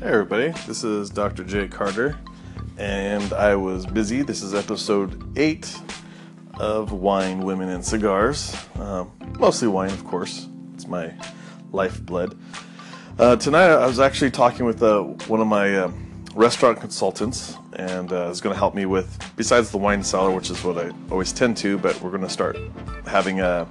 Hey, everybody. This is Dr. Jay Carter, and I was busy. This is episode 8 of Wine, Women, and Cigars. Um, mostly wine, of course. It's my lifeblood. Uh, tonight, I was actually talking with uh, one of my uh, restaurant consultants, and uh, is going to help me with, besides the wine cellar, which is what I always tend to, but we're going to start having a,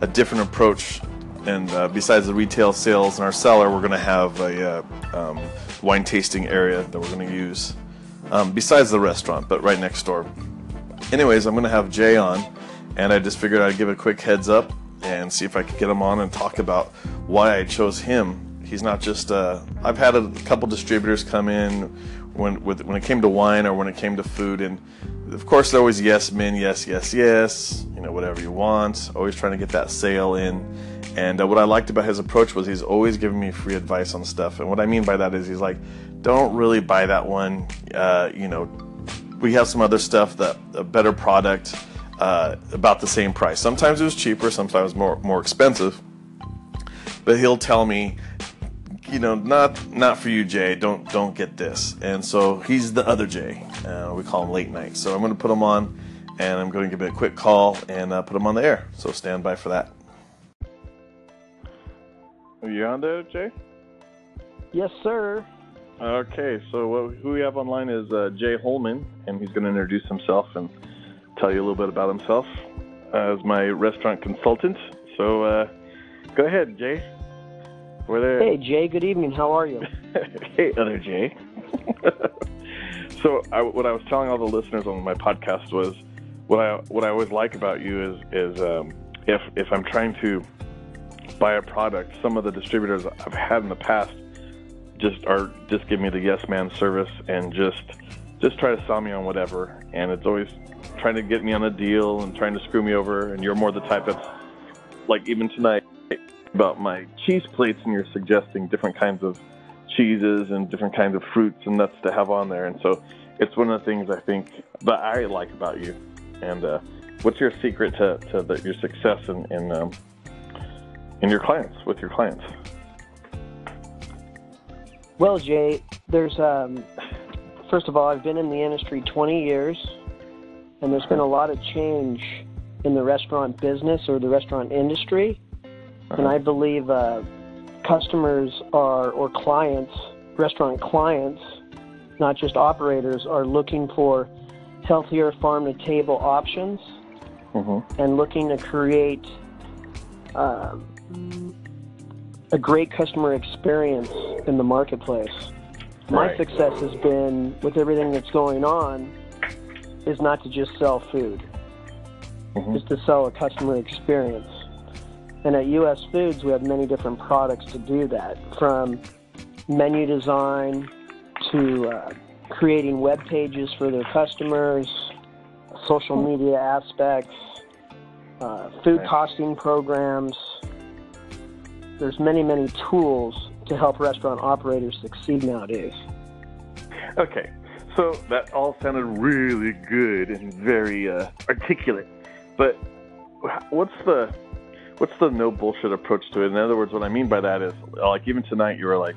a different approach and uh, besides the retail sales in our cellar, we're going to have a uh, um, wine tasting area that we're going to use um, besides the restaurant, but right next door. Anyways, I'm going to have Jay on, and I just figured I'd give a quick heads up and see if I could get him on and talk about why I chose him. He's not just. Uh, I've had a couple distributors come in when with, when it came to wine or when it came to food, and of course they're always yes men, yes, yes, yes. You know, whatever you want. Always trying to get that sale in and uh, what I liked about his approach was he's always giving me free advice on stuff. And what I mean by that is he's like, don't really buy that one. Uh, you know, we have some other stuff that a better product uh, about the same price. Sometimes it was cheaper, sometimes more more expensive. But he'll tell me, you know, not not for you, Jay. Don't don't get this. And so he's the other Jay. Uh, we call him late night. So I'm going to put him on, and I'm going to give him a quick call and uh, put him on the air. So stand by for that. Are you on there, Jay? Yes, sir. Okay, so what, who we have online is uh, Jay Holman, and he's going to introduce himself and tell you a little bit about himself as my restaurant consultant. So uh, go ahead, Jay. We're there. Hey, Jay. Good evening. How are you? hey, other Jay. so I, what I was telling all the listeners on my podcast was what I what I always like about you is is um, if if I'm trying to buy a product, some of the distributors I've had in the past just are just give me the yes man service and just just try to sell me on whatever. And it's always trying to get me on a deal and trying to screw me over. And you're more the type that's like even tonight about my cheese plates, and you're suggesting different kinds of cheeses and different kinds of fruits and nuts to have on there. And so it's one of the things I think that I like about you. And uh, what's your secret to, to the, your success in, in um, in your clients with your clients? Well, Jay, there's um, first of all, I've been in the industry 20 years, and there's been a lot of change in the restaurant business or the restaurant industry, uh-huh. and I believe uh, customers are or clients, restaurant clients, not just operators, are looking for healthier farm to table options uh-huh. and looking to create um, a great customer experience in the marketplace. My right. success has been with everything that's going on is not to just sell food, mm-hmm. is to sell a customer experience. And at US Foods, we have many different products to do that, from menu design to uh, creating web pages for their customers, social media aspects, uh, food right. costing programs, there's many, many tools to help restaurant operators succeed nowadays. Okay, so that all sounded really good and very uh, articulate, but what's the what's the no bullshit approach to it? In other words, what I mean by that is like even tonight you were like,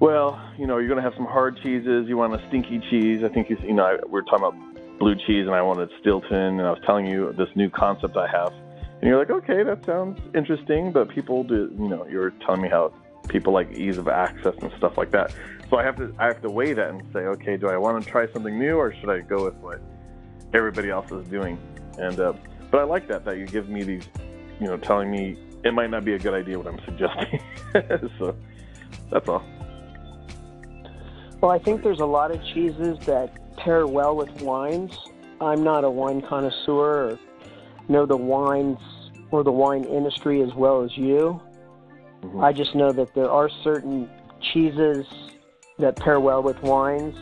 well, you know, you're gonna have some hard cheeses. You want a stinky cheese. I think you, you know, we were talking about blue cheese, and I wanted Stilton, and I was telling you this new concept I have and you're like, okay, that sounds interesting, but people do, you know, you're telling me how people like ease of access and stuff like that. So I have to, I have to weigh that and say, okay, do I want to try something new or should I go with what everybody else is doing? And, uh, but I like that, that you give me these, you know, telling me it might not be a good idea what I'm suggesting. so that's all. Well, I think there's a lot of cheeses that pair well with wines. I'm not a wine connoisseur or know the wines or the wine industry as well as you. Mm-hmm. I just know that there are certain cheeses that pair well with wines,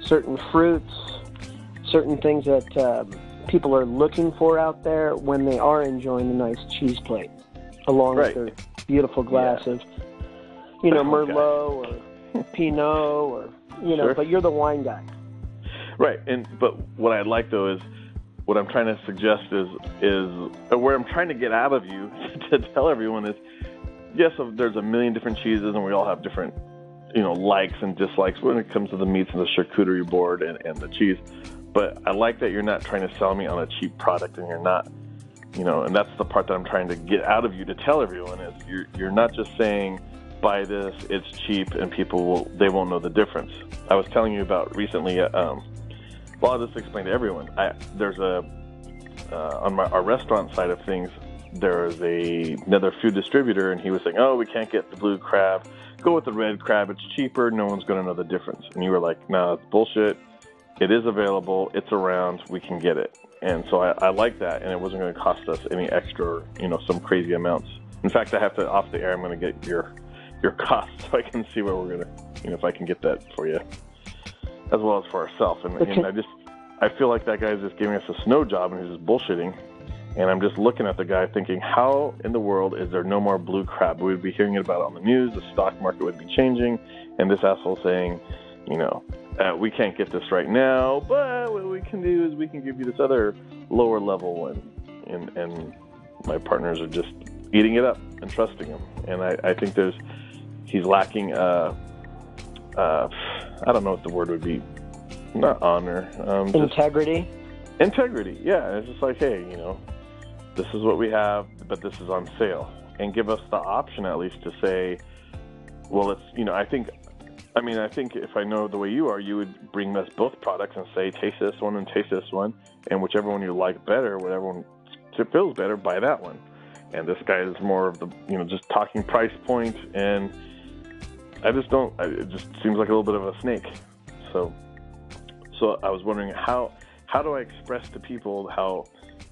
certain fruits, certain things that uh, people are looking for out there when they are enjoying a nice cheese plate, along right. with their beautiful glass yeah. of, you know, Merlot or Pinot or you know. Sure. But you're the wine guy. Right, and but what I'd like though is what I'm trying to suggest is is where I'm trying to get out of you to tell everyone is yes, there's a million different cheeses and we all have different you know likes and dislikes when it comes to the meats and the charcuterie board and, and the cheese. But I like that you're not trying to sell me on a cheap product, and you're not, you know, and that's the part that I'm trying to get out of you to tell everyone is you're you're not just saying buy this, it's cheap, and people will they won't know the difference. I was telling you about recently. Uh, um, well, I'll just explain to everyone. I, there's a uh, on my, our restaurant side of things. There's a another food distributor, and he was saying, "Oh, we can't get the blue crab. Go with the red crab. It's cheaper. No one's going to know the difference." And you were like, "No, nah, it's bullshit. It is available. It's around. We can get it." And so I, I like that, and it wasn't going to cost us any extra, you know, some crazy amounts. In fact, I have to off the air. I'm going to get your your cost so I can see where we're gonna, you know, if I can get that for you, as well as for ourselves. And, okay. and I just, I feel like that guy's just giving us a snow job and he's just bullshitting. And I'm just looking at the guy thinking, how in the world is there no more blue crab? We would be hearing it about it on the news. The stock market would be changing, and this asshole saying, you know, uh, we can't get this right now, but what we can do is we can give you this other lower level one. And, and my partners are just eating it up and trusting him. And I, I think there's he's lacking uh, uh, I don't know what the word would be. Not honor. Um, integrity. Integrity. Yeah, it's just like, hey, you know, this is what we have, but this is on sale, and give us the option at least to say, well, it's you know, I think. I mean, I think if I know the way you are, you would bring us both products and say, taste this one and taste this one, and whichever one you like better, whatever one feels better, buy that one. And this guy is more of the, you know, just talking price point and I just don't. It just seems like a little bit of a snake. So, so I was wondering how how do I express to people how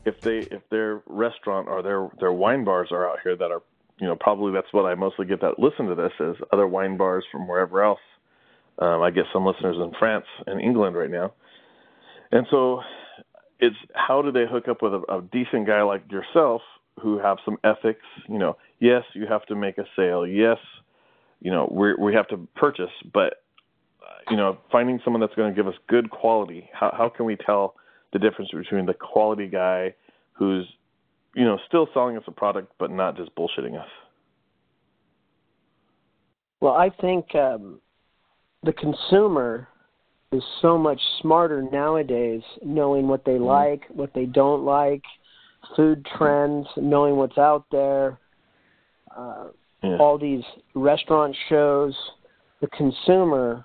if they if their restaurant or their their wine bars are out here that are you know probably that's what I mostly get that listen to this is other wine bars from wherever else. Um, I guess some listeners in France and England right now, and so it's how do they hook up with a, a decent guy like yourself who have some ethics? You know, yes, you have to make a sale. Yes, you know we we have to purchase, but you know finding someone that's going to give us good quality. How how can we tell the difference between the quality guy who's you know still selling us a product but not just bullshitting us? Well, I think um, the consumer is so much smarter nowadays, knowing what they mm-hmm. like, what they don't like, food trends, knowing what's out there. Uh, yeah. all these restaurant shows, the consumer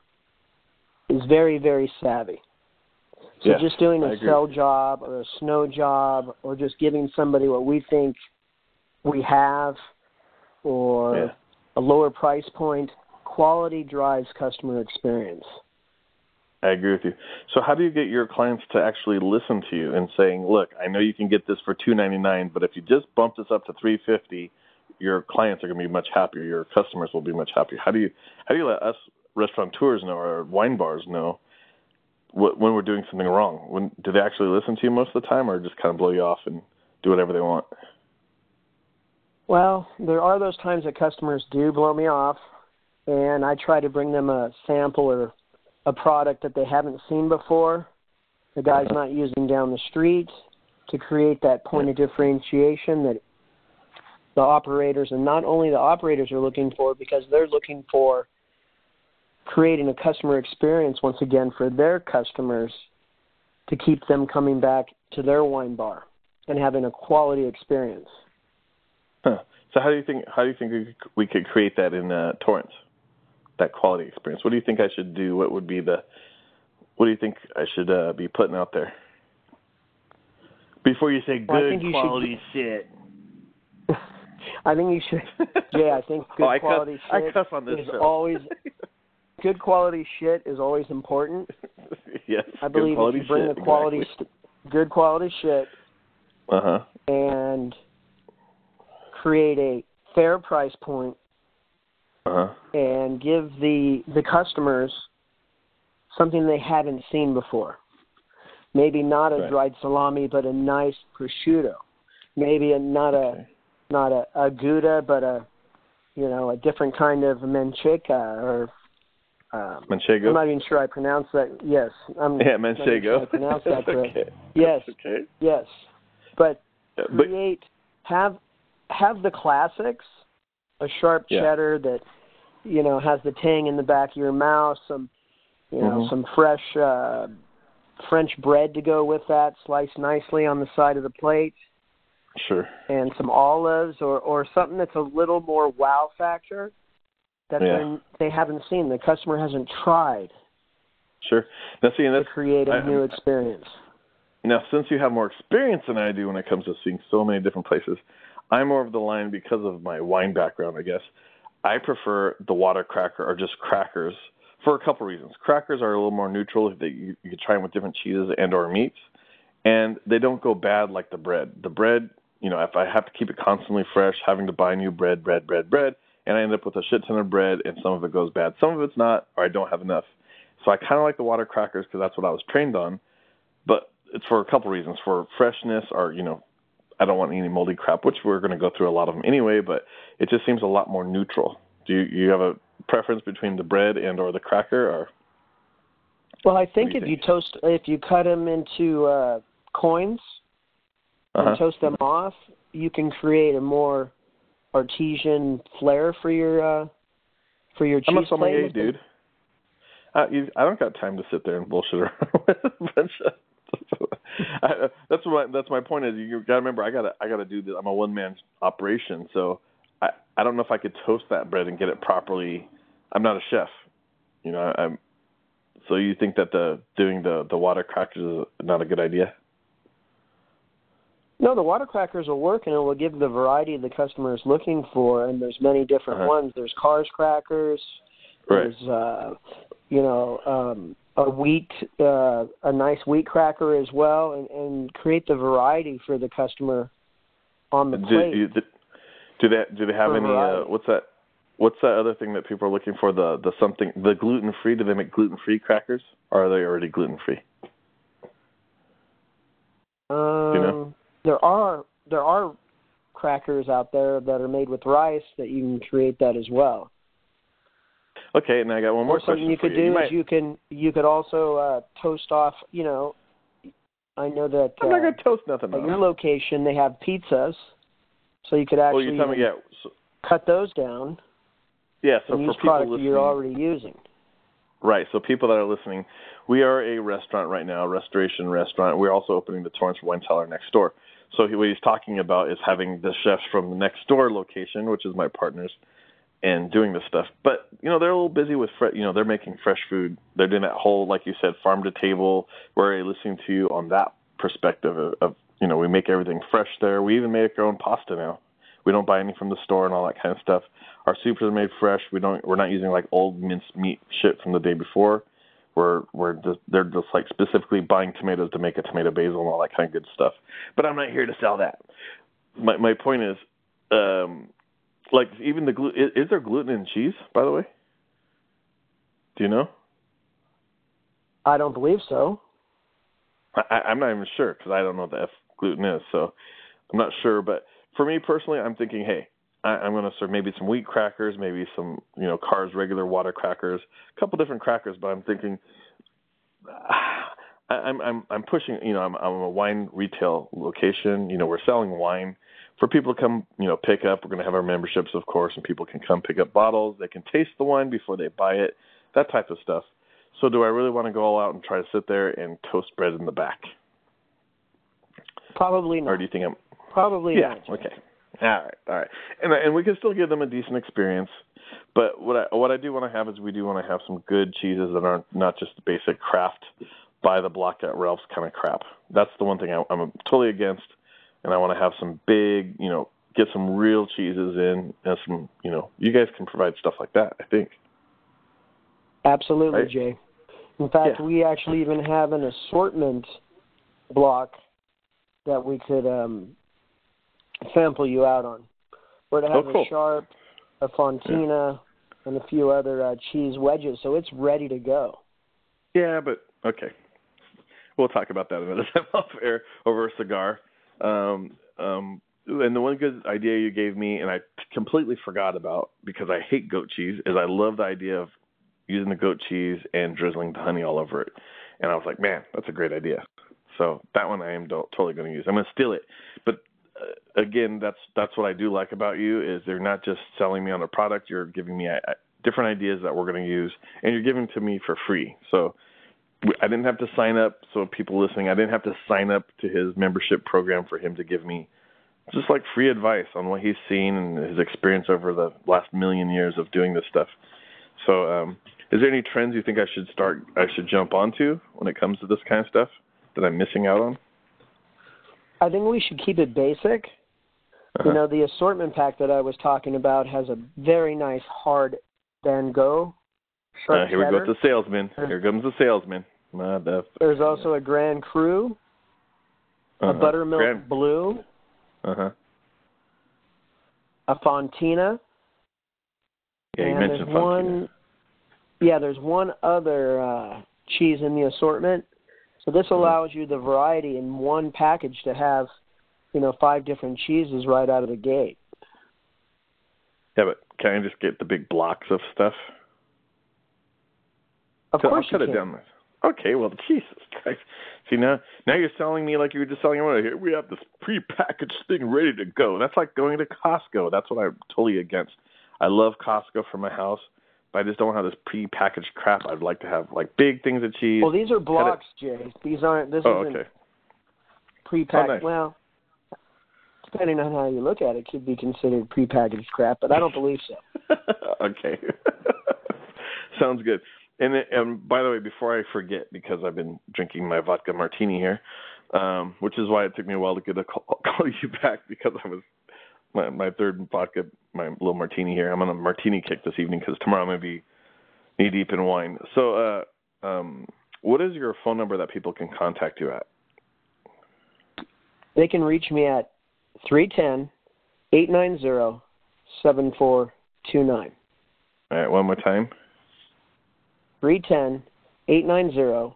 is very, very savvy. So yeah, just doing a sell job or a snow job or just giving somebody what we think we have or yeah. a lower price point, quality drives customer experience. I agree with you. So how do you get your clients to actually listen to you and saying, "Look, I know you can get this for 2.99, but if you just bump this up to 3.50, your clients are going to be much happier. Your customers will be much happier. How do you how do you let us restaurateurs know or wine bars know what, when we're doing something wrong? When do they actually listen to you most of the time, or just kind of blow you off and do whatever they want? Well, there are those times that customers do blow me off, and I try to bring them a sample or a product that they haven't seen before. The guy's not using down the street to create that point of differentiation that the operators, and not only the operators are looking for because they're looking for creating a customer experience once again for their customers to keep them coming back to their wine bar and having a quality experience. Huh. So how do you think how do you think we could create that in uh, Torrance? That quality experience. What do you think I should do? What would be the what do you think I should uh, be putting out there? Before you say good well, quality shit. I think you should. Yeah, I think good oh, quality cuss, shit I cuss on this is show. always good quality shit is always important. yes, I believe if you bring shit, the quality, exactly. st- good quality shit, uh-huh. and create a fair price point, uh-huh. and give the the customers something they haven't seen before. Maybe not a right. dried salami, but a nice prosciutto. Maybe a, not okay. a not a, a Gouda, but a you know a different kind of manchega or um, Manchego. I'm not even sure I pronounced that. Yes, I'm yeah, Manchego. Sure I pronounced that correct. okay. Yes, okay. yes, but Yeah, but create have have the classics, a sharp Yeah. cheddar that you know has the tang in the back of your mouth. Some you know Mhm. some fresh uh, French bread to go with that, sliced nicely on the side of the plate, Sure. and some olives or or something that's a little more wow factor that Yeah. they're- haven't seen. The customer hasn't tried Sure. Now, see, and to that's create a I- new experience. Now, since you have more experience than I do when it comes to seeing so many different places, I'm more of the line because of my wine background, I guess. I prefer the water cracker or just crackers for a couple reasons. Crackers are a little more neutral. They, you, you can try them with different cheeses and or meats, and they don't go bad like the bread. The bread, you know, if I have to keep it constantly fresh, having to buy new bread, bread, bread, bread, and I end up with a shit ton of bread, and some of it goes bad. Some of it's not, or I don't have enough. So I kind of like the water crackers because that's what I was trained on. But it's for a couple reasons for freshness or you know i don't want any moldy crap which we're going to go through a lot of them anyway but it just seems a lot more neutral. Do you, you have a preference between the bread and or the cracker or? Well, I think you if you toast, if you cut them into uh, coins uh-huh. and toast them off, you can create a more artesian flair for your uh, for your cheese i'm a sommelier dude. Uh, you, i don't got time to sit there and bullshit around with a bunch of I, that's what that's my point is you got to remember I got to I got to do this I'm a one man operation so I I don't know if I could toast that bread and get it properly I'm not a chef you know I'm so you think that the doing the the water crackers is not a good idea No, the water crackers will work, and it will give the variety the customer is looking for. And there's many different Uh-huh. ones. There's Carr's crackers. right There's uh, you know um, a wheat, uh, a nice wheat cracker as well, and, and create the variety for the customer on the do, plate. you, do, do they do they have any uh, what's that what's that other thing that people are looking for the the something the gluten free do they make gluten free crackers or are they already gluten free Um, you know? There are there are crackers out there that are made with rice that you can create that as well. Okay and I got one more or something you could you. do might, is you can you could also uh, toast off. You know, I know that I'm not uh, gonna toast nothing at off. your location they have pizzas, so you could Well, actually you're me, yeah, so, cut those down yeah. So and for use people you're already using. right? So people that are listening, we are a restaurant right now, a restoration restaurant. We're also opening the Torrance Wine Cellar next door. So he, what he's talking about is having the chefs from the next door location, which is my partners, and doing this stuff. But you know, they're a little busy with, fre- you know, they're making fresh food. They're doing that whole, like you said, farm to table. We're listening to you on that perspective of, of, you know, we make everything fresh there. We even make our own pasta now. We don't buy any from the store and all that kind of stuff. Our soups are made fresh. We don't. We're not using like old minced meat shit from the day before. We're we're just they're just like specifically buying tomatoes to make a tomato basil and all that kind of good stuff. But I'm not here to sell that. My my point is, um, like even the glu- is, is there gluten in cheese? By the way, do you know? I don't believe so. I, I'm not even sure because I don't know what the F gluten is, so I'm not sure. But for me personally, I'm thinking, hey, I, I'm going to serve maybe some wheat crackers, maybe some you know Carr's regular water crackers, a couple different crackers. But I'm thinking, I, I'm I'm I'm pushing. You know, I'm I'm a wine retail location. You know, we're selling wine for people to come. You know, pick up. We're going to have our memberships, of course, and people can come pick up bottles. They can taste the wine before they buy it. That type of stuff. So do I really want to go all out and try to sit there and toast bread in the back? Probably not. Or do you think I'm Probably Yeah, not. okay. All right, all right. And and we can still give them a decent experience. But what I what I do want to have is we do want to have some good cheeses that aren't not just basic Kraft buy the block at Ralph's kind of crap. That's the one thing I, I'm totally against. And I want to have some big, you know, get some real cheeses in and some, you know, you guys can provide stuff like that. I think. Absolutely, Right? Jay. In fact, Yeah. we actually even have an assortment block that we could um, sample you out on. We're to Oh, have cool. a sharp, a fontina, and a few other uh, cheese wedges, so it's ready to go. Yeah, but okay. We'll talk about that another time off air over a cigar. Um, um, and the one good idea you gave me, and I completely forgot about because I hate goat cheese, is I love the idea of using the goat cheese and drizzling the honey all over it. And I was like, man, that's a great idea. So that one I am totally going to use. I'm going to steal it. But uh, again, that's that's what I do like about you is they're not just selling me on a product. You're giving me uh, different ideas that we're going to use, and you're giving to me for free. So I didn't have to sign up. So people listening, I didn't have to sign up to his membership program for him to give me just like free advice on what he's seen and his experience over the last million years of doing this stuff. So, um, is there any trends you think I should start? I should jump onto when it comes to this kind of stuff that I'm missing out on? I think we should keep it basic. Uh-huh. You know, the assortment pack that I was talking about has a very nice hard Van Gogh. Uh, here we go with the salesman. Here comes the salesman. There's also a Grand Cru, uh-huh. a Buttermilk Grand... Blue, uh-huh. a Fontina. Yeah, you mentioned there's one. Yeah, there's one other uh, cheese in the assortment. So this uh-huh. allows you the variety in one package to have, you know, five different cheeses right out of the gate. Yeah, but can I just get the big blocks of stuff? Of course I'll cut you it down. Okay, well, Jesus Christ. See now, now you're selling me like you were just selling me. Here we have this pre-packaged thing ready to go. That's like going to Costco. That's what I'm totally against. I love Costco for my house, but I just don't have this pre-packaged crap. I'd like to have like big things of cheese. Well, these are blocks, Jay. These aren't. This oh, isn't okay. pre-packaged. Oh, nice. Well, depending on how you look at it, could be considered pre-packaged crap, but I don't believe so. okay. Sounds good. And and by the way, before I forget, because I've been drinking my vodka martini here, um, which is why it took me a while to get a call, call you back because I was my, my third vodka, my little martini here. I'm on a martini kick this evening because tomorrow I'm gonna be knee deep in wine. So, uh, um, what is your phone number that people can contact you at? They can reach me at three ten eight nine zero seven four two nine. All right, one more time. 310 890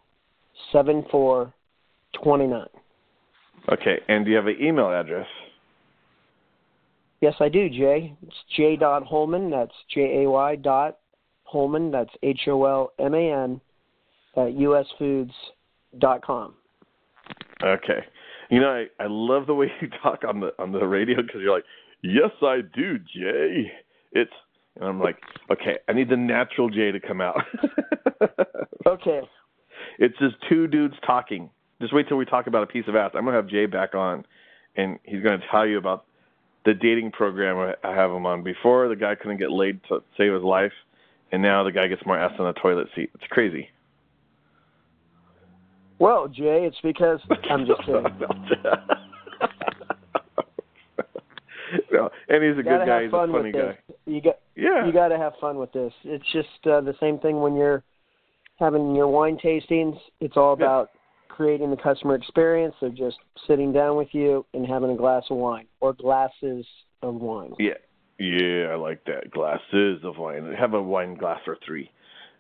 7429. Okay, and do you have an email address? Yes, I do, Jay. It's J. Dot Holman. That's J A Y. Dot Holman. That's H O L M A N. At usfoods.com. Okay. You know, I, I love the way you talk on the on the radio because you're like, "Yes, I do, Jay." It's and I'm like, okay, I need the natural Jay to come out. okay. It's just two dudes talking. Just wait till we talk about a piece of ass. I'm gonna have Jay back on, and he's gonna tell you about the dating program I have him on. Before the guy couldn't get laid to save his life, and now the guy gets more ass on the toilet seat. It's crazy. Well, Jay, it's because I'm just kidding. no, and he's a good guy. He's a funny guy. You got yeah. You got to have fun with this. It's just uh, the same thing when you're having your wine tastings. It's all about yeah. creating the customer experience of just sitting down with you and having a glass of wine or glasses of wine. Yeah, yeah, I like that. Glasses of wine. Have a wine glass or three.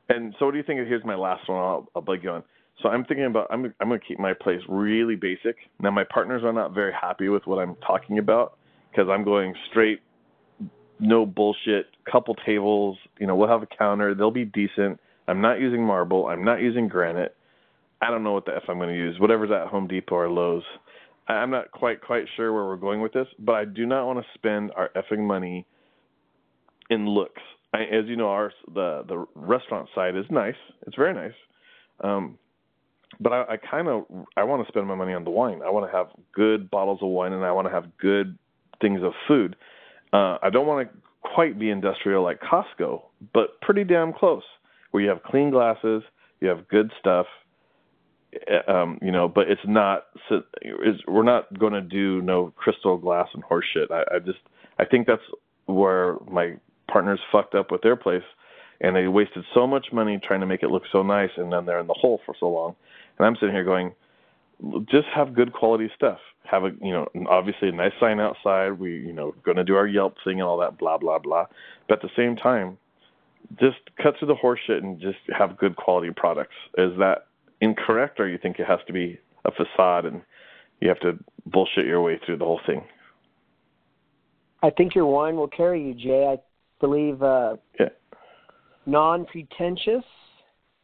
And so, what do you think? Here's my last one. I'll, I'll bug you on. So I'm thinking about I'm I'm going to keep my place really basic. Now my partners are not very happy with what I'm talking about because I'm going straight no bullshit, couple tables, you know, we'll have a counter, they'll be decent. I'm not using marble, I'm not using granite. I don't know what the F I'm going to use, whatever's at Home Depot or Lowe's. I'm not quite quite sure where we're going with this, but I do not want to spend our effing money in looks. I, as you know, our the the restaurant side is nice. It's very nice, um, but I, I kind of I want to spend my money on the wine. I want to have good bottles of wine, and I want to have good things of food. Uh, I don't want to quite be industrial like Costco, but pretty damn close, where you have clean glasses, you have good stuff, eh, um, you know, but it's not. It's, we're not going to do no crystal glass and horse shit. I, I just I think that's where my partners fucked up with their place, and they wasted so much money trying to make it look so nice, and then they're in the hole for so long. And I'm sitting here going, just have good quality stuff have a you know obviously a nice sign outside. We you know going to do our Yelp thing and all that blah blah blah. But at the same time, just cut through the horseshit and just have good quality products. Is that incorrect, or you think it has to be a facade and you have to bullshit your way through the whole thing? I think your wine will carry you, Jay. I believe uh, yeah. non-pretentious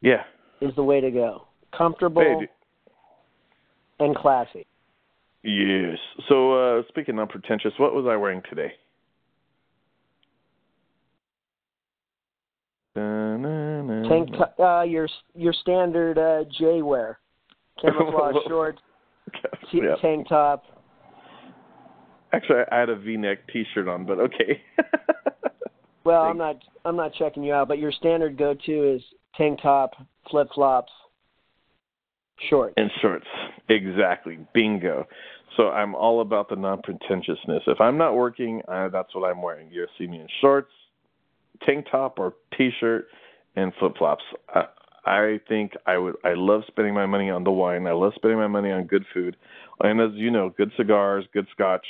yeah is the way to go. Comfortable hey, and classy. Yes. So uh, speaking of pretentious, what was I wearing today? Tank, to- uh, your your standard uh, J wear, camouflage shorts, t- yeah. tank top. Actually, I had a V-neck T-shirt on, but okay. Well, I'm not I'm not checking you out, but your standard go-to is tank top, flip flops, shorts. and shorts. Exactly. Bingo. So I'm all about the non-pretentiousness. If I'm not working, I, that's what I'm wearing. You'll see me in shorts, tank top, or t-shirt, and flip-flops. I, I think I would. I love spending my money on the wine. I love spending my money on good food, and as you know, good cigars, good scotch.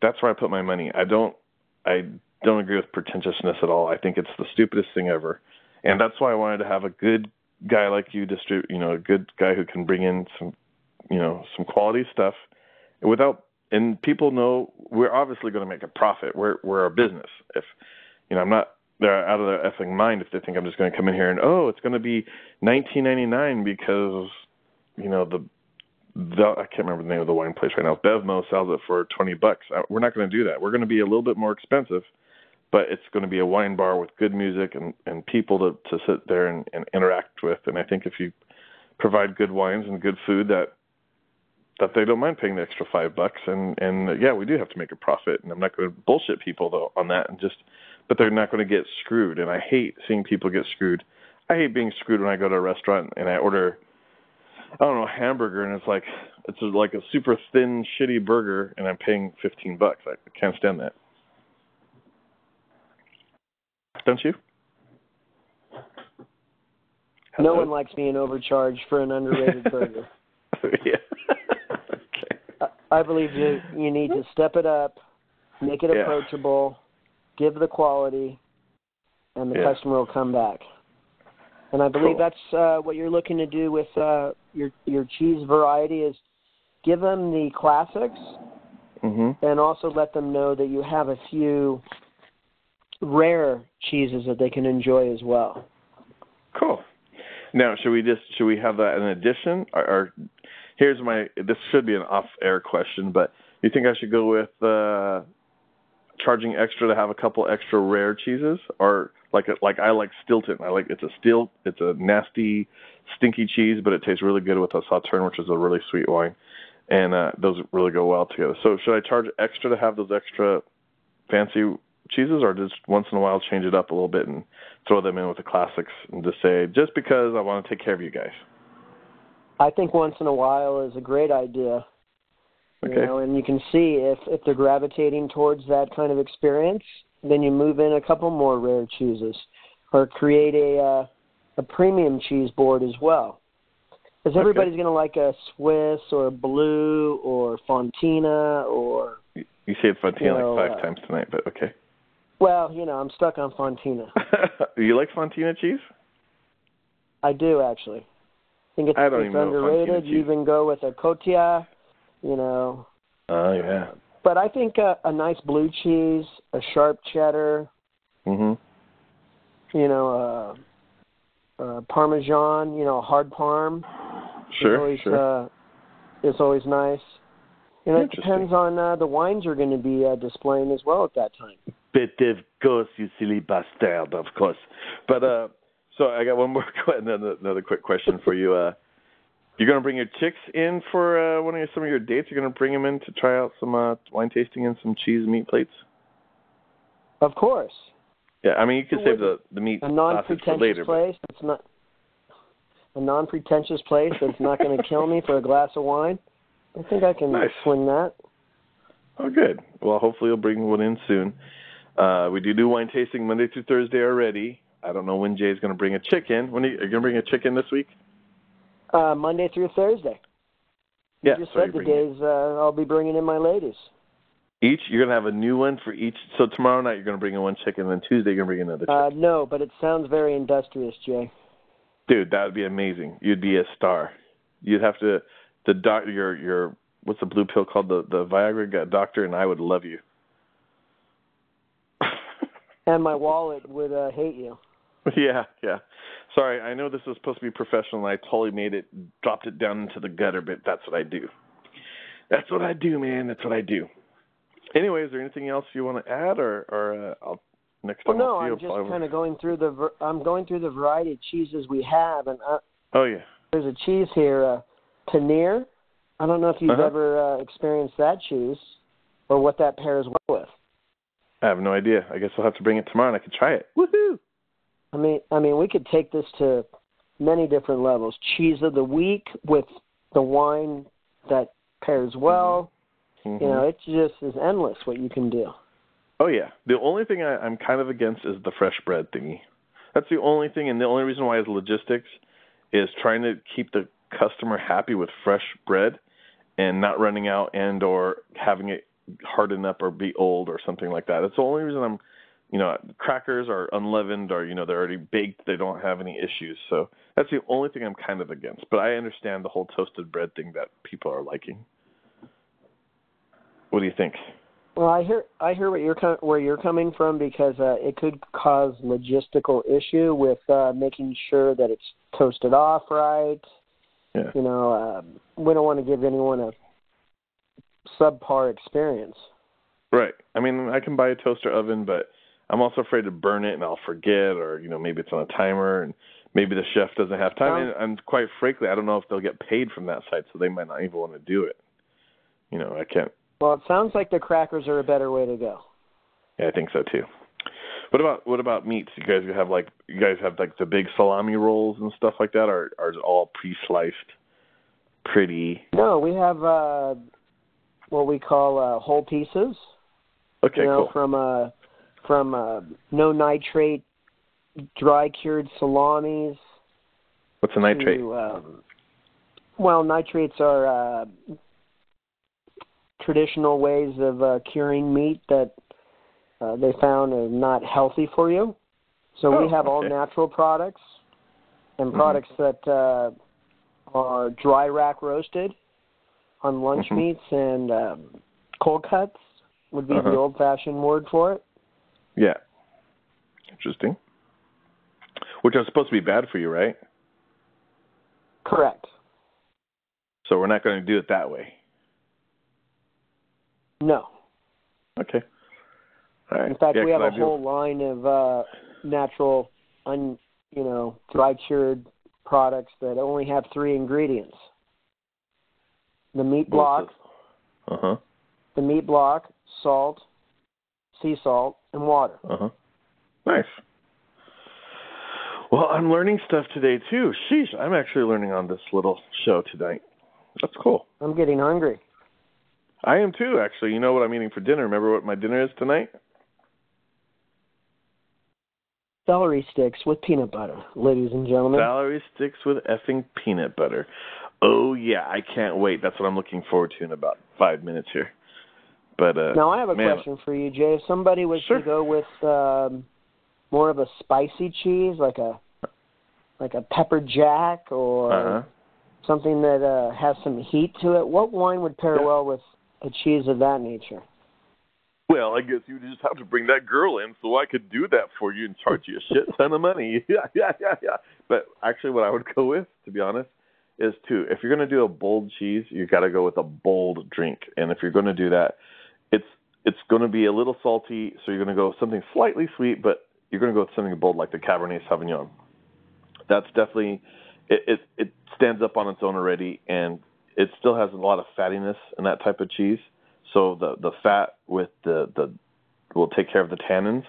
That's where I put my money. I don't. I don't agree with pretentiousness at all. I think it's the stupidest thing ever, and that's why I wanted to have a good guy like you distribute. You know, a good guy who can bring in some, you know, some quality stuff, without. And people know we're obviously going to make a profit. We're we're a business. If you know, I'm not they're out of their effing mind if they think I'm just going to come in here and oh, it's going to be 19.99 because you know the the I can't remember the name of the wine place right now. Bevmo sells it for 20 bucks. Uh, We're not going to do that. We're going to be a little bit more expensive, but it's going to be a wine bar with good music and and people to to sit there and, and interact with. And I think if you provide good wines and good food that that they don't mind paying the extra five bucks and and yeah we do have to make a profit and i'm not going to bullshit people though on that and just but they're not going to get screwed. And i hate seeing people get screwed. I hate being screwed when i go to a restaurant and i order i don't know a hamburger and it's like it's like a super thin shitty burger and i'm paying fifteen bucks. I can't stand that don't you No one likes being overcharged for an underrated burger. yeah okay I- I believe you you need to step it up, make it Yeah. approachable, give the quality, and the Yeah. customer will come back. And I believe Cool. that's uh, what you're looking to do with uh, your your cheese variety is give them the classics mhm and also let them know that you have a few rare cheeses that they can enjoy as well. Cool. Now, should we just should we have that in addition, or, or here's my this should be an off-air question, but you think I should go with uh, charging extra to have a couple extra rare cheeses, or like a, like I like Stilton. I like it's a still it's a nasty, stinky cheese, but it tastes really good with a Sauterne, which is a really sweet wine, and uh, those really go well together. So should I charge extra to have those extra fancy cheeses, or just once in a while change it up a little bit and throw them in with the classics and just say just because I want to take care of you guys. I think once in a while is a great idea. You Okay. know, and you can see if if they're gravitating towards that kind of experience, then you move in a couple more rare cheeses, or create a uh, a premium cheese board as well. Because Okay. everybody's going to like a Swiss or a Blue or Fontina or You say Fontina You know, like five uh, times tonight, but okay. Well, you know, I'm stuck on Fontina. you like Fontina cheese? I do actually. I think it's, I it's even know Fontina underrated. You even go with a Cotija, you know. Oh yeah. But I think a, a nice blue cheese, a sharp cheddar, Mhm. you know, uh, uh, Parmesan, you know, hard Parm. Sure, always, sure. Uh, is always nice. You know, it depends on uh, the wines you're going to be uh, displaying as well at that time. But of course, you silly bastard, of course. But uh, so I got one more another, another quick question for you. Uh, you're gonna bring your chicks in for uh, one of your, some of your dates. You're gonna bring them in to try out some uh, wine tasting and some cheese meat plates. Of course, Yeah, I mean you could save the the meat a non-pretentious later. but- place that's not a non-pretentious place that's not going to kill me for a glass of wine. I think I can Nice. swing that. Oh, good. Well, hopefully you'll bring one in soon. Uh, we do do wine tasting Monday through Thursday already. I don't know when Jay's going to bring a chicken. When are you, are you going to bring a chicken this week? Uh, Monday through Thursday. Yeah. you just so said the days uh, I'll be bringing in my ladies. Each you're going to have a new one for each. So tomorrow night you're going to bring in one chicken, and then Tuesday you're going to bring another chicken. Uh, no, but it sounds very industrious, Jay. Dude, that would be amazing. You'd be a star. You'd have to the doc your your what's the blue pill called the the Viagra doctor, and I would love you. And my wallet would uh, hate you. Yeah, yeah. Sorry, I know this was supposed to be professional. and I totally made it, dropped it down into the gutter, but that's what I do. That's what I do, man. That's what I do. Anyway, is there anything else you want to add, or or uh, I'll next Well, time no, I'll see you, I'm just kind of going through the I'm going through the variety of cheeses we have, and uh, Oh yeah. there's a cheese here, uh, paneer. I don't know if you've Uh-huh. ever uh, experienced that cheese, or what that pairs well with. I have no idea. I guess I'll have to bring it tomorrow and I can try it. Woohoo! I mean, I mean, we could take this to many different levels. Cheese of the week with the wine that pairs well. Mhm. You know, it just is endless what you can do. Oh yeah. The only thing I, I'm kind of against is the fresh bread thingy. That's the only thing, and the only reason why is logistics, is trying to keep the customer happy with fresh bread, and not running out and or having it harden up or be old or something like that. That's the only reason I'm, you know, crackers are unleavened or you know they're already baked. They don't have any issues. So that's the only thing I'm kind of against. But I understand the whole toasted bread thing that people are liking. What do you think? Well, I hear I hear what you're com- where you're coming from because uh, it could cause logistical issue with uh, making sure that it's toasted off right. Yeah. You know, um, we don't want to give anyone a subpar experience. Right. I mean, I can buy a toaster oven, but I'm also afraid to burn it and I'll forget, or you know, maybe it's on a timer and maybe the chef doesn't have time. Sounds- And, and quite frankly, I don't know if they'll get paid from that site, so they might not even want to do it. You know, I can't. Well, it sounds like the crackers are a better way to go. Yeah, I think so too. What about what about meats? You guys have like you guys have like the big salami rolls and stuff like that, or, are it all pre-sliced, pretty? No, we have uh, what we call uh, whole pieces. Okay, you know, cool. from uh, from uh, no nitrate, dry cured salamis. What's a nitrate? To, um, well, nitrates are uh, traditional ways of uh, curing meat that uh, they found are not healthy for you. So Oh, we have all natural products and Mhm. products that uh, are dry rack roasted on lunch Mhm. meats and um, cold cuts would be Uh-huh. the old-fashioned word for it. Yeah. Interesting. Which are supposed to be bad for you, right? Correct. So we're not going to do it that way. No. Okay. All right. In fact, Yeah, we have a whole line of uh, natural, un, you know, dry cured products that only have three ingredients: the meat block, Uh huh. the meat block, salt, sea salt, and water. Uh huh. Nice. Well, I'm learning stuff today too. Sheesh, I'm actually learning on this little show tonight. That's cool. I'm getting hungry. I am too, actually. You know what I'm eating for dinner? Remember what my dinner is tonight? Celery sticks with peanut butter, ladies and gentlemen. Celery sticks with effing peanut butter. Oh yeah, I can't wait. That's what I'm looking forward to in about five minutes here. But uh now I have a man, question for you, Jay. If somebody was Sure. to go with um, more of a spicy cheese, like a like a pepper jack or Uh-huh. something that uh, has some heat to it, what wine would pair Yeah. well with a cheese of that nature? Well, I guess you would just have to bring that girl in so I could do that for you and charge you a shit ton of money. Yeah, yeah, yeah, yeah. But actually, what I would go with, to be honest, is to if you're going to do a bold cheese, you got to go with a bold drink. And if you're going to do that, it's it's going to be a little salty, so you're going to go with something slightly sweet, but you're going to go with something bold like the Cabernet Sauvignon. That's definitely it. It, it stands up on its own already, and it still has a lot of fattiness in that type of cheese. So the the fat with the the will take care of the tannins.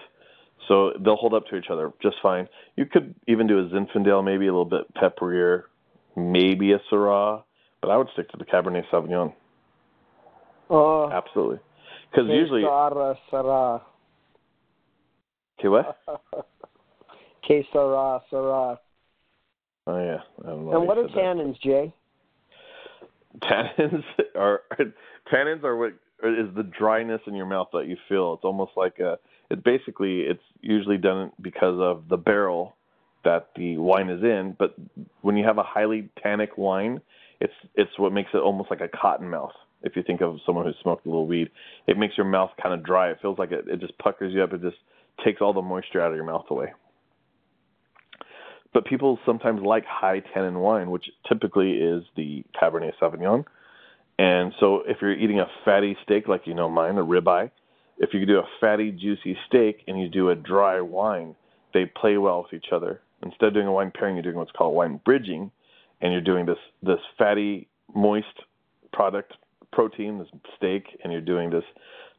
So they'll hold up to each other just fine. You could even do a Zinfandel, maybe a little bit pepperier, maybe a Syrah, but I would stick to the Cabernet Sauvignon. Oh, Absolutely, because usually, Sara. okay, what? Que Sara, Sara. Oh yeah, I. And what are said that. tannins, Jay? tannins are tannins are what is the dryness in your mouth that you feel. It's almost like a. It basically it's usually done because of the barrel that the wine is in. But when you have a highly tannic wine, it's it's what makes it almost like a cotton mouth. If you think of someone who's smoked a little weed, it makes your mouth kind of dry. It feels like it it just puckers you up. It just takes all the moisture out of your mouth away. But people sometimes like high tannin wine, which typically is the Cabernet Sauvignon. And so if you're eating a fatty steak like you know mine, a ribeye, if you do a fatty, juicy steak and you do a dry wine, they play well with each other. Instead of doing a wine pairing, you're doing what's called wine bridging, and you're doing this this fatty, moist product protein, this steak, and you're doing this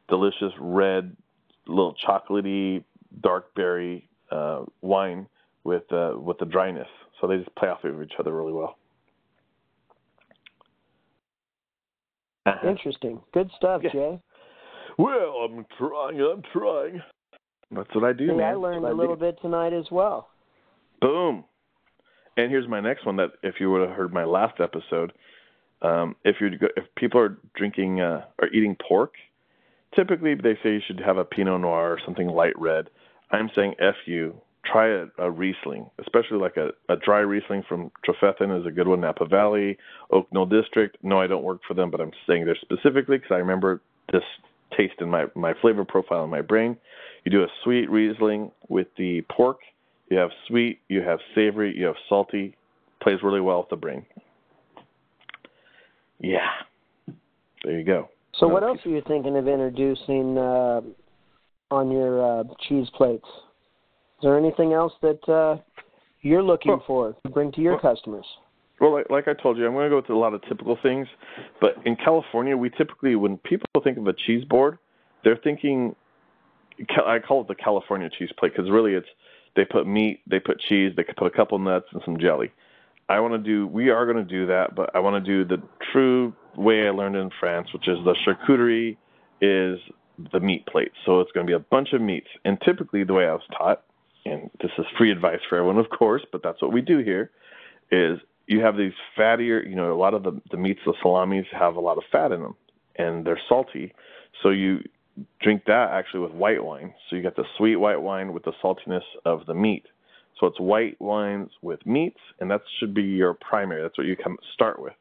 delicious red, little chocolatey, dark berry uh, wine with uh, with the dryness. So they just play off of each other really well. Uh-huh. Interesting. Good stuff, yeah. Jay. Well, I'm trying. I'm trying. That's what I do, man. I learned a little bit tonight as well. Boom. And here's my next one. That if you would have heard my last episode, um, if you if people are drinking uh, or eating pork, typically they say you should have a Pinot Noir or something light red. I'm saying F you. Try a, a Riesling, especially like a, a dry Riesling from Trefethen is a good one. Napa Valley, Oak Knoll District. No, I don't work for them, but I'm saying there specifically because I remember this taste in my my flavor profile in my brain. You do a sweet Riesling with the pork. You have sweet, you have savory, you have salty. Plays really well with the brain. Yeah. There you go. So, what else are you thinking of introducing uh, on your uh, cheese plates? Is there anything else that uh, you're looking well, for to bring to your well, customers? Well, like, like I told you, I'm going to go through a lot of typical things. But in California, we typically, when people think of a cheese board, they're thinking, I call it the California cheese plate because really it's they put meat, they put cheese, they could put a couple nuts and some jelly. I want to do, we are going to do that, but I want to do the true way I learned in France, which is the charcuterie is the meat plate. So it's going to be a bunch of meats. And typically, the way I was taught, and this is free advice for everyone, of course, but that's what we do here, is you have these fattier, you know, a lot of the, the meats, the salamis have a lot of fat in them and they're salty. So you drink that actually with white wine. So you get the sweet white wine with the saltiness of the meat. So it's white wines with meats, and that should be your primary. That's what you come start with,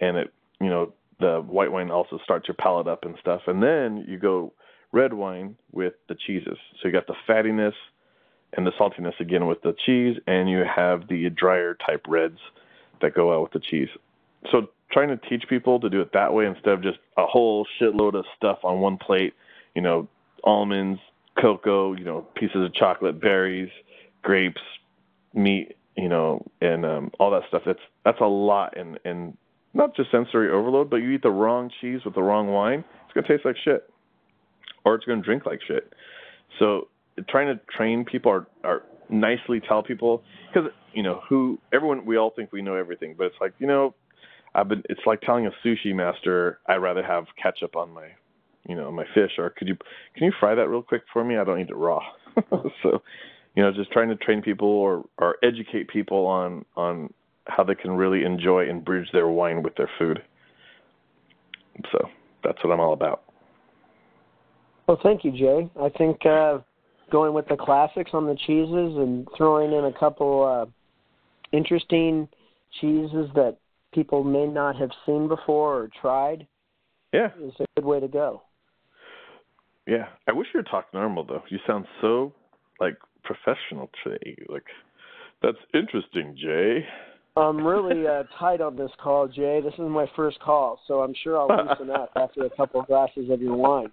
and it you know the white wine also starts your palate up and stuff, and then you go red wine with the cheeses. So you got the fattiness and the saltiness again with the cheese, and you have the drier type reds that go out with the cheese. So trying to teach people to do it that way instead of just a whole shitload of stuff on one plate, you know, almonds, cocoa, you know, pieces of chocolate, berries, grapes, meat, you know, and um, all that stuff. That's that's a lot, and and not just sensory overload, but you eat the wrong cheese with the wrong wine, it's gonna taste like shit, or it's gonna drink like shit. So trying to train people or, or nicely tell people because you know who everyone we all think we know everything, but it's like you know I've been it's like telling a sushi master I'd rather have ketchup on my you know my fish or could you can you fry that real quick for me? I don't eat it raw. so you know, just trying to train people or, or educate people on on how they can really enjoy and bridge their wine with their food. So that's what I'm all about. Well, thank you, Jay. I think uh, going with the classics on the cheeses and throwing in a couple uh, interesting cheeses that people may not have seen before or tried. Yeah, is a good way to go. Yeah, I wish you were talking normal though. You sound so like professional today. Like, that's interesting, Jay. I'm really uh, tight on this call, Jay. This is my first call, so I'm sure I'll loosen up after a couple of glasses of your wine.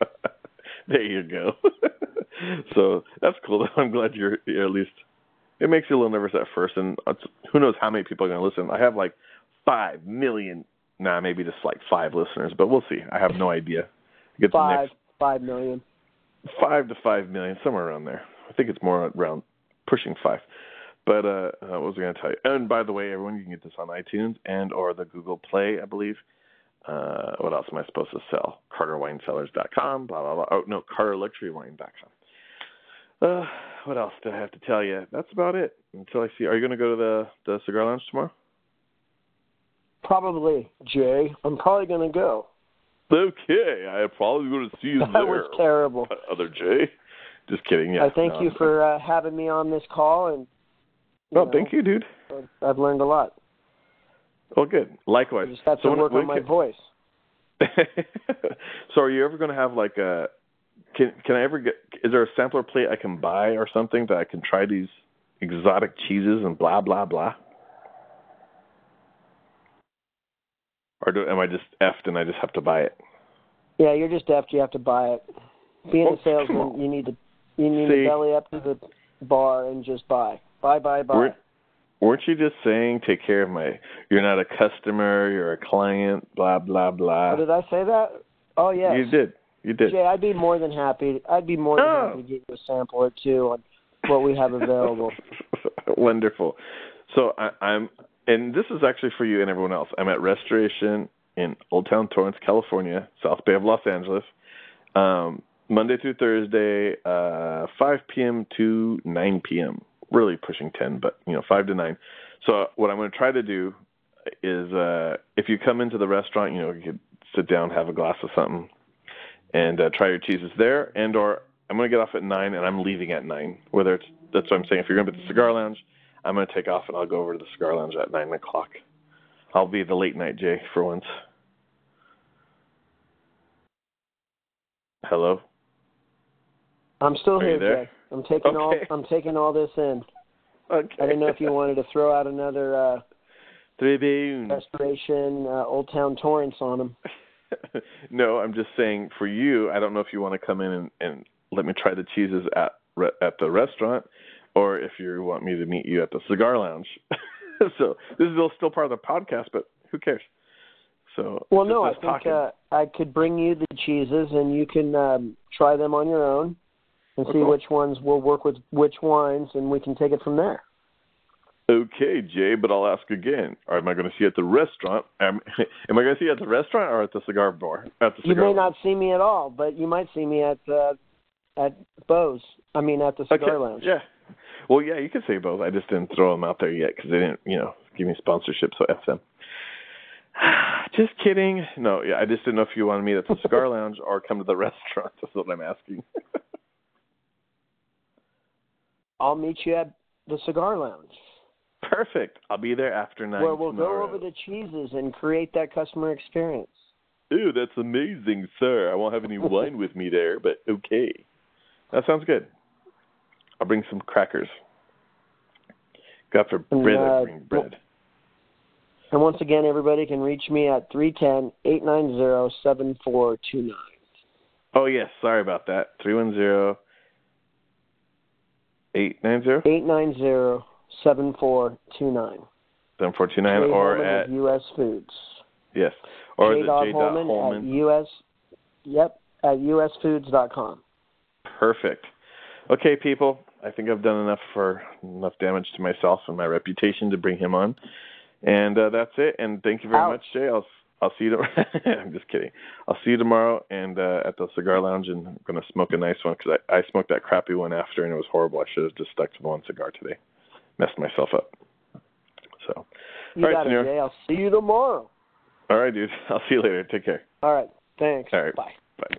there you go. so that's cool. Though. I'm glad you're, you're at least. It makes you a little nervous at first, and who knows how many people are going to listen. I have like five million. Nah, maybe just like five listeners, but we'll see. I have no idea. Get five, next, five million. Five to five million, somewhere around there. I think it's more around pushing five. But uh, uh, what was I going to tell you? And by the way, everyone, you can get this on iTunes and or the Google Play, I believe. Uh, what else am I supposed to sell? CarterWineCellars.com. Blah blah blah. Oh no, CarterLuxuryWine.com. Uh, what else do I have to tell you? That's about it. Until I see. Are you going to go to the the cigar lounge tomorrow? Probably, Jay. I'm probably going to go. Okay, I probably going to see you that there. That was terrible. Other Jay. Just kidding. Yeah. I thank no, you for uh, having me on this call, and no, know, thank you, dude. I've learned a lot. Well, good. Likewise. I just have to so work when, on my can... voice. so, are you ever going to have like a? Can Can I ever get? Is there a sampler plate I can buy or something that I can try these exotic cheeses and blah blah blah? Or do, am I just effed and I just have to buy it? Yeah, you're just effed. You have to buy it. being Oh, a salesman, you need to you need See? to belly up to the bar and just buy, buy, buy, buy. We're- Weren't you just saying take care of my? You're not a customer. You're a client. Blah blah blah. oh, did I say that? Oh yeah. You did. You did. Jay, I'd be more than happy. I'd be more than Oh. happy to get you a sample or two on what we have available. Wonderful. So I, I'm, and this is actually for you and everyone else. I'm at Restoration in Old Town Torrance, California, South Bay of Los Angeles, um, Monday through Thursday, uh, 5 p.m. to 9 p.m. Really pushing 10, but you know, 5 to 9. So what I'm going to try to do is, uh, if you come into the restaurant, you know, you could sit down, have a glass of something, and uh, try your cheeses there, and or I'm going to get off at nine, and I'm leaving at nine. Whether it's that's what I'm saying. If you're going to be at the cigar lounge, I'm going to take off and I'll go over to the cigar lounge at nine o'clock. I'll be the late night Jay for once. Hello. I'm still Are here? Jay. I'm taking all I'm taking all this in. Okay. I didn't know if you wanted to throw out another uh Tribune. restoration uh, Old Town Torrance on them. no, I'm just saying for you. I don't know if you want to come in and, and let me try the cheeses at at the restaurant, or if you want me to meet you at the cigar lounge. so this is still part of the podcast, but who cares? So Well, no, I think uh, I could bring you the cheeses, and you can um, try them on your own and see Okay. which ones will work with which wines, and we can take it from there. Okay, Jay, but I'll ask again. Am I going to see you at the restaurant? Am, am I going to see you at the restaurant or at the cigar bar? At the cigar You may not see me at all, but you might see me at uh, at Bo's. I mean, at the cigar okay. lounge. Yeah. Well, yeah, you could say both. I just didn't throw them out there yet because they didn't, you know, give me sponsorship. So f them. Just kidding. No, yeah, I just didn't know if you wanted me at the cigar lounge or come to the restaurant. That's what I'm asking. I'll meet you at the cigar lounge, Perfect. I'll be there after nine. where we'll tomorrow. go over the cheeses and create that customer experience. Ooh, that's amazing, sir. I won't have any wine with me there, but okay. That sounds good. I'll bring some crackers. Got for And, bread, uh, I'll bring bread. And once again, everybody can reach me at three ten eight nine zero seven four two nine. Oh, yes, sorry about that. 310 890 Eight nine zero seven four two nine. 7429 or at, U.S. Foods. yes, or is J. Dog it J. Holman Holman? at U.S. Yep, at usfoods.com. Perfect. Okay, people, I think I've done enough for enough damage to myself and my reputation to bring him on. And uh, that's it. And thank you very Ouch. much, Jay. I'll I'll see you. Tomorrow. I'm just kidding. I'll see you tomorrow and uh, at the cigar lounge, and I'm gonna smoke a nice one because I I smoked that crappy one after, and it was horrible. I should have just stuck to the one cigar today. Messed myself up. So, You All right, it, Jay. I'll see you tomorrow. all right, dude. I'll see you later. Take care. All right. Thanks. All right. Bye. Bye.